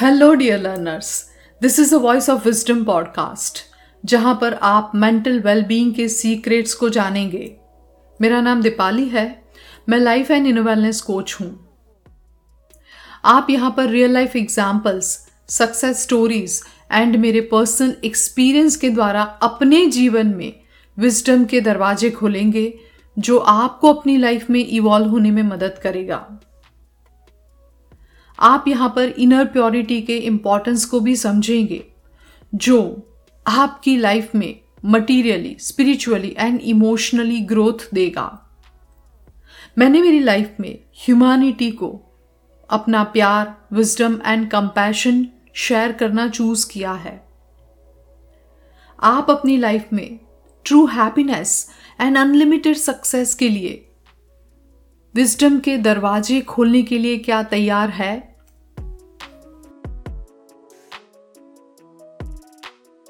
Hello dear learners this is a voice of wisdom podcast जहाँ पर आप mental wellbeing के सीक्रेट्स को जानेंगे। मेरा नाम दीपाली है। मैं life and in wellness coach हूँ। आप यहाँ पर real life examples success stories and मेरे पर्सनल एक्सपीरियंस के द्वारा अपने जीवन में विजडम के दरवाजे खोलेंगे, जो आपको अपनी लाइफ में इवॉल्व होने में मदद करेगा। आप यहाँ पर इनर प्योरिटी के इंपॉर्टेंस को भी समझेंगे, जो आपकी लाइफ में materially spiritually and emotionally growth देगा। मैंने मेरी लाइफ में ह्यूमैनिटी को अपना प्यार विजडम एंड कंपैशन शेयर करना चूज़ किया है। आप अपनी लाइफ में true happiness and unlimited success के लिए विजडम के दरवाजे खोलने के लिए क्या तैयार है?